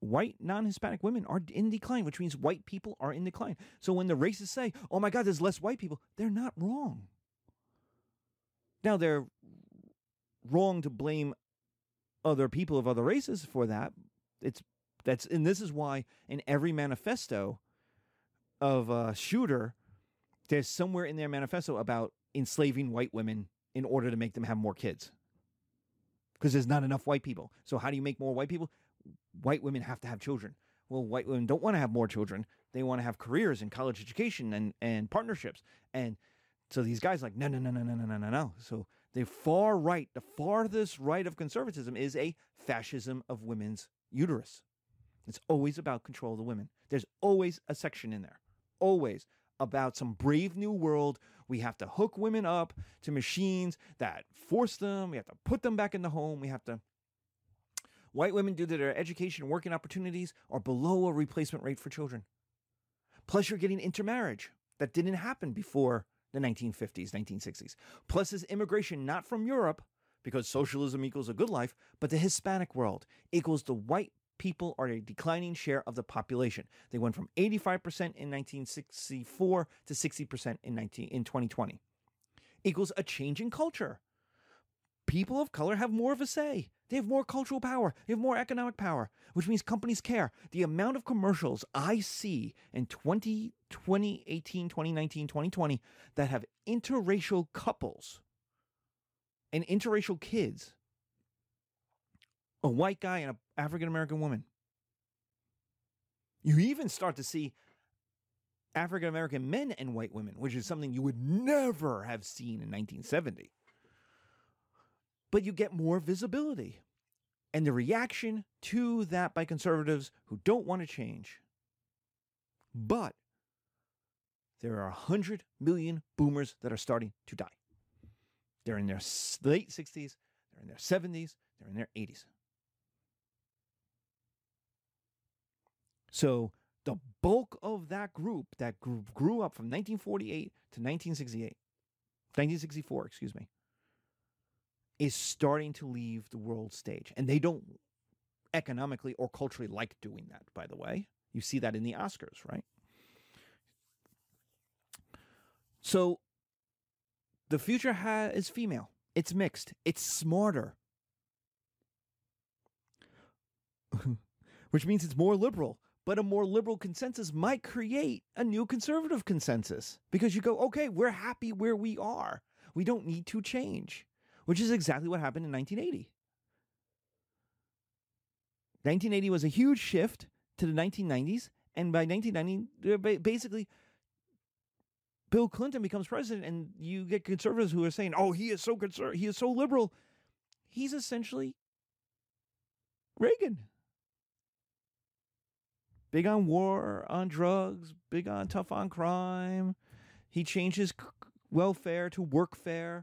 white non Hispanic women are in decline, which means white people are in decline. So when the racists say, oh my God, there's less white people, they're not wrong. Now, they're wrong to blame other people of other races for that. It's that's and this is why in every manifesto of a shooter, there's somewhere in their manifesto about enslaving white women in order to make them have more kids. Because there's not enough white people. So how do you make more white people? white women have to have children. Well, white women don't want to have more children. They want to have careers and college education and, and partnerships. And so these guys like, no, no, no, no, no, no, no, no, no. So the far right, the farthest right of conservatism is a fascism of women's uterus. It's always about control of the women. There's always a section in there, always about some brave new world. We have to hook women up to machines that force them. We have to put them back in the home. We have to White women, due to their education and working opportunities, are below a replacement rate for children. Plus, you're getting intermarriage that didn't happen before the 1950s, 1960s. Plus, is immigration not from Europe, because socialism equals a good life, but the Hispanic world equals the white people are a declining share of the population. They went from 85% in 1964 to 60% in, 19, in 2020. Equals a change in culture. People of color have more of a say. They have more cultural power. They have more economic power, which means companies care. The amount of commercials I see in 20, 2018, 2019, 2020 that have interracial couples and interracial kids, a white guy and an African American woman. You even start to see African American men and white women, which is something you would never have seen in 1970 but you get more visibility. And the reaction to that by conservatives who don't want to change But there are 100 million boomers that are starting to die. They're in their late 60s, they're in their 70s, they're in their 80s. So the bulk of that group that grew, up from 1948 to 1968, 1964, excuse me, is starting to leave the world stage. And they don't economically or culturally like doing that, by the way. You see that in the Oscars, right? So the future ha- is female. It's mixed. It's smarter. Which means it's more liberal. But a more liberal consensus might create a new conservative consensus because you go, okay, we're happy where we are. We don't need to change, which is exactly what happened in 1980. 1980 was a huge shift to the 1990s. And by 1990, basically, Bill Clinton becomes president, and you get conservatives who are saying, "Oh, he is so conservative. He is so liberal." He's essentially Reagan. Big on war, on drugs, big on tough on crime. He changes welfare to workfare.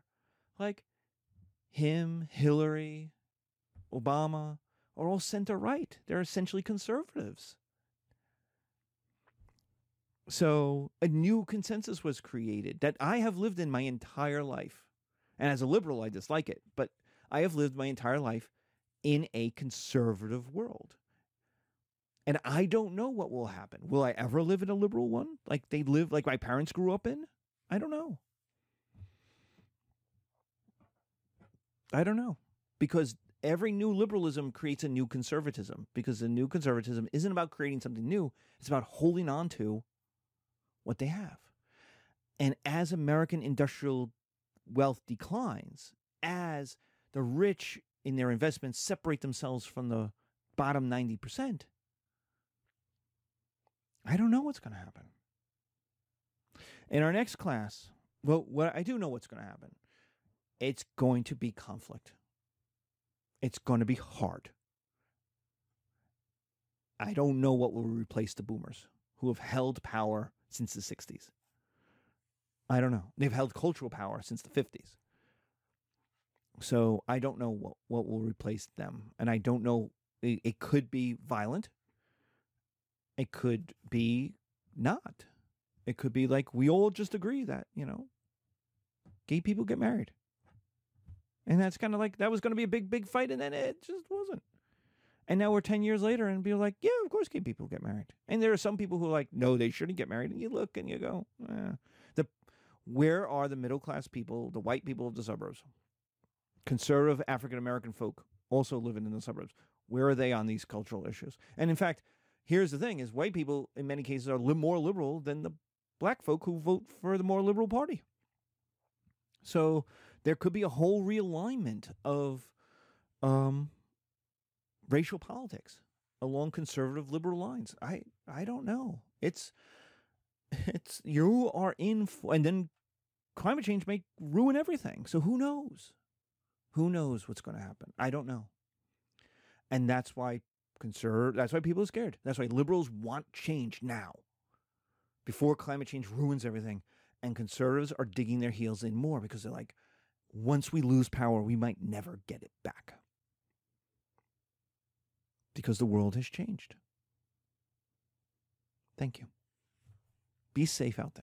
Like him, Hillary, Obama are all center right. They're essentially conservatives. So a new consensus was created that I have lived in my entire life. And as a liberal, I dislike it, but I have lived my entire life in a conservative world. And I don't know what will happen. Will I ever live in a liberal one? Like they live, like my parents grew up in? I don't know. I don't know. Because every new liberalism creates a new conservatism because the new conservatism isn't about creating something new, it's about holding on to what they have. And as American industrial wealth declines, as the rich in their investments separate themselves from the bottom 90%, I don't know what's going to happen. In our next class, well, what I do know what's going to happen. It's going to be conflict. It's going to be hard. I don't know what will replace the boomers who have held power since the 60s. I don't know. They've held cultural power since the 50s. So I don't know what, what will replace them. And I don't know. It, it could be violent. It could be not. It could be like we all just agree that, you know, gay people get married. And that's kind of like that was going to be a big, big fight. And then it just wasn't. And now we're 10 years later and be like, yeah, of course gay people get married. And there are some people who are like, no, they shouldn't get married. And you look and you go, eh. the, where are the middle class people, the white people of the suburbs? Conservative African American folk also living in the suburbs. Where are they on these cultural issues? And in fact, here's the thing is white people in many cases are li- more liberal than the black folk who vote for the more liberal party. So there could be a whole realignment of um, racial politics along conservative liberal lines. I I don't know. It's it's you are in for, and then climate change may ruin everything. So who knows? Who knows what's going to happen? I don't know. And that's why conserve that's why people are scared. That's why liberals want change now. Before climate change ruins everything and conservatives are digging their heels in more because they're like once we lose power, we might never get it back because the world has changed. Thank you. Be safe out there.